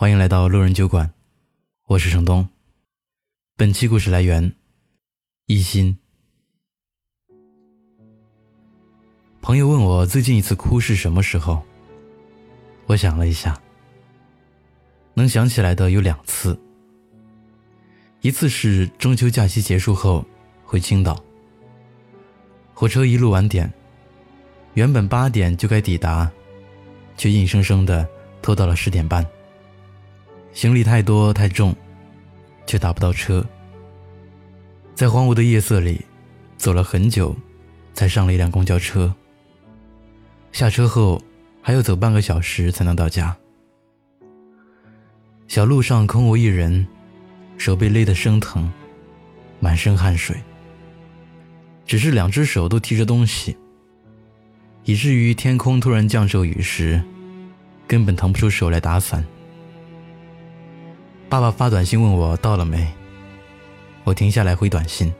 欢迎来到路人酒馆，我是程东。本期故事来源一心。朋友问我最近一次哭是什么时候，我想了一下，能想起来的有两次。一次是中秋假期结束后回青岛，火车一路晚点，原本八点就该抵达，却硬生生的拖到了十点半。行李太多太重，却打不到车。在荒芜的夜色里，走了很久，才上了一辆公交车。下车后还要走半个小时才能到家。小路上空无一人，手被勒得生疼，满身汗水。只是两只手都提着东西，以至于天空突然降骤雨时，根本腾不出手来打伞。爸爸发短信问我到了没，我停下来回短信。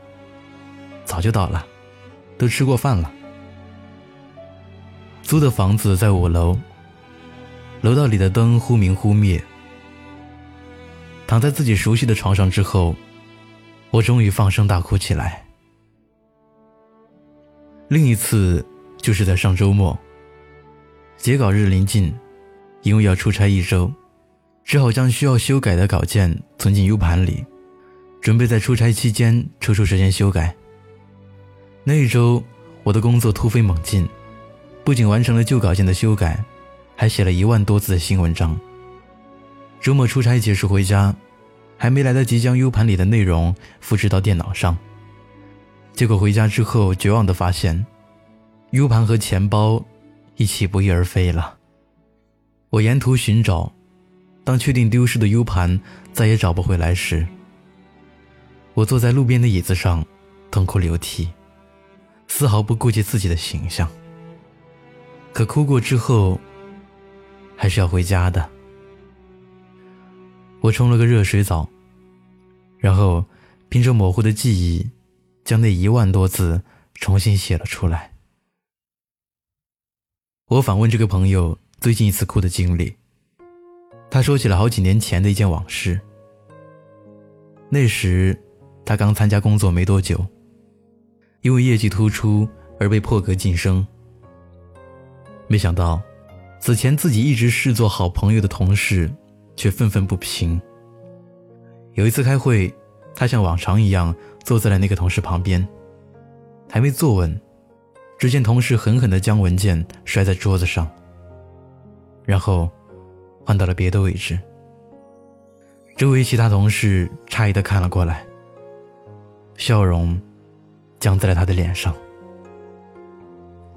早就到了，都吃过饭了。租的房子在五楼，楼道里的灯忽明忽灭。躺在自己熟悉的床上之后，我终于放声大哭起来。另一次就是在上周末，截稿日临近，因为要出差一周。只好将需要修改的稿件存进 U 盘里，准备在出差期间抽出时间修改。那一周，我的工作突飞猛进，不仅完成了旧稿件的修改，还写了一万多字的新文章。周末出差结束回家，还没来得及将 U 盘里的内容复制到电脑上，结果回家之后绝望地发现，U 盘和钱包一起不翼而飞了。我沿途寻找。当确定丢失的 U 盘再也找不回来时，我坐在路边的椅子上，痛哭流涕，丝毫不顾及自己的形象。可哭过之后，还是要回家的。我冲了个热水澡，然后凭着模糊的记忆，将那一万多字重新写了出来。我反问这个朋友最近一次哭的经历。他说起了好几年前的一件往事。那时，他刚参加工作没多久，因为业绩突出而被破格晋升。没想到，此前自己一直视作好朋友的同事，却愤愤不平。有一次开会，他像往常一样坐在了那个同事旁边，还没坐稳，只见同事狠狠地将文件摔在桌子上，然后。换到了别的位置。周围其他同事诧异的看了过来，笑容僵在了他的脸上。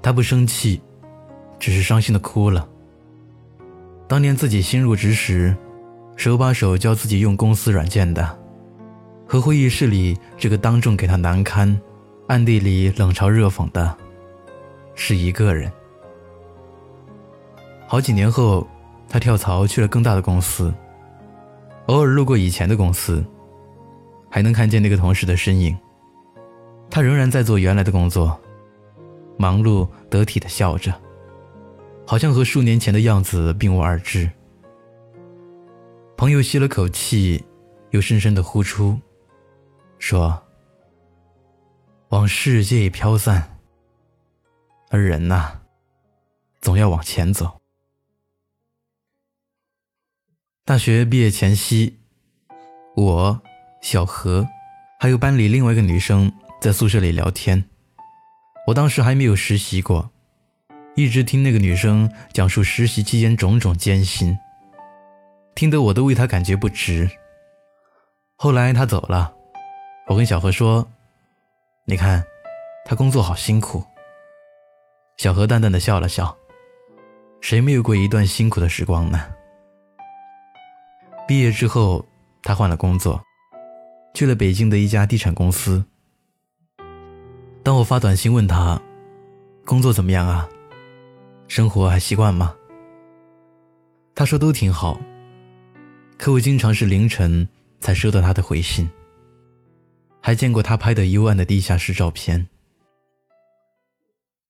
他不生气，只是伤心的哭了。当年自己新入职时，手把手教自己用公司软件的，和会议室里这个当众给他难堪，暗地里冷嘲热讽的，是一个人。好几年后。他跳槽去了更大的公司，偶尔路过以前的公司，还能看见那个同事的身影。他仍然在做原来的工作，忙碌得体的笑着，好像和数年前的样子并无二致。朋友吸了口气，又深深的呼出，说：“往事皆已飘散，而人呐，总要往前走。”大学毕业前夕，我、小何，还有班里另外一个女生在宿舍里聊天。我当时还没有实习过，一直听那个女生讲述实习期间种种艰辛，听得我都为她感觉不值。后来她走了，我跟小何说：“你看，她工作好辛苦。”小何淡淡的笑了笑：“谁没有过一段辛苦的时光呢？”毕业之后，他换了工作，去了北京的一家地产公司。当我发短信问他，工作怎么样啊？生活还习惯吗？他说都挺好。可我经常是凌晨才收到他的回信，还见过他拍的幽暗的地下室照片。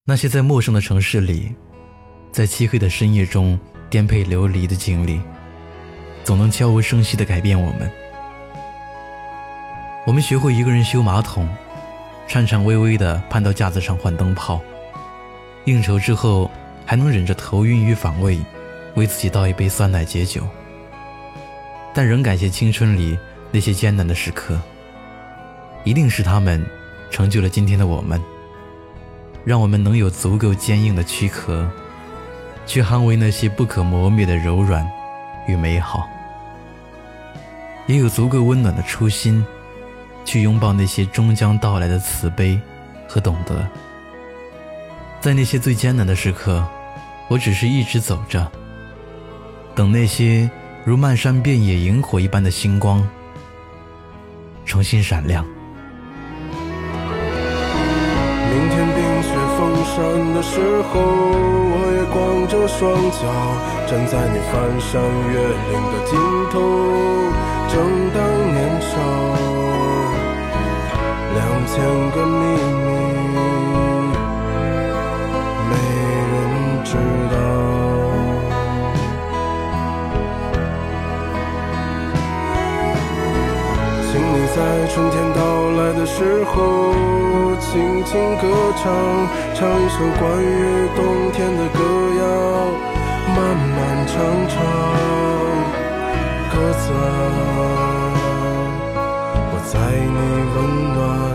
那些在陌生的城市里，在漆黑的深夜中颠沛流离的经历。总能悄无声息地改变我们。我们学会一个人修马桶，颤颤巍巍地攀到架子上换灯泡，应酬之后还能忍着头晕与反胃，为自己倒一杯酸奶解酒。但仍感谢青春里那些艰难的时刻，一定是他们成就了今天的我们，让我们能有足够坚硬的躯壳，去捍卫那些不可磨灭的柔软与美好，也有足够温暖的初心。去拥抱那些终将到来的慈悲和懂得，在那些最艰难的时刻，我只是一直走着，等那些如漫山遍野萤火一般的星光重新闪亮。明天冰雪封山的时候，我也光着双脚站在你翻山越岭的尽头，正当年少。两千个秘密，没人知道。请你在春天到来的时候，轻轻歌唱，唱一首关于冬天的歌谣，漫漫长长，鸽子我。在你温暖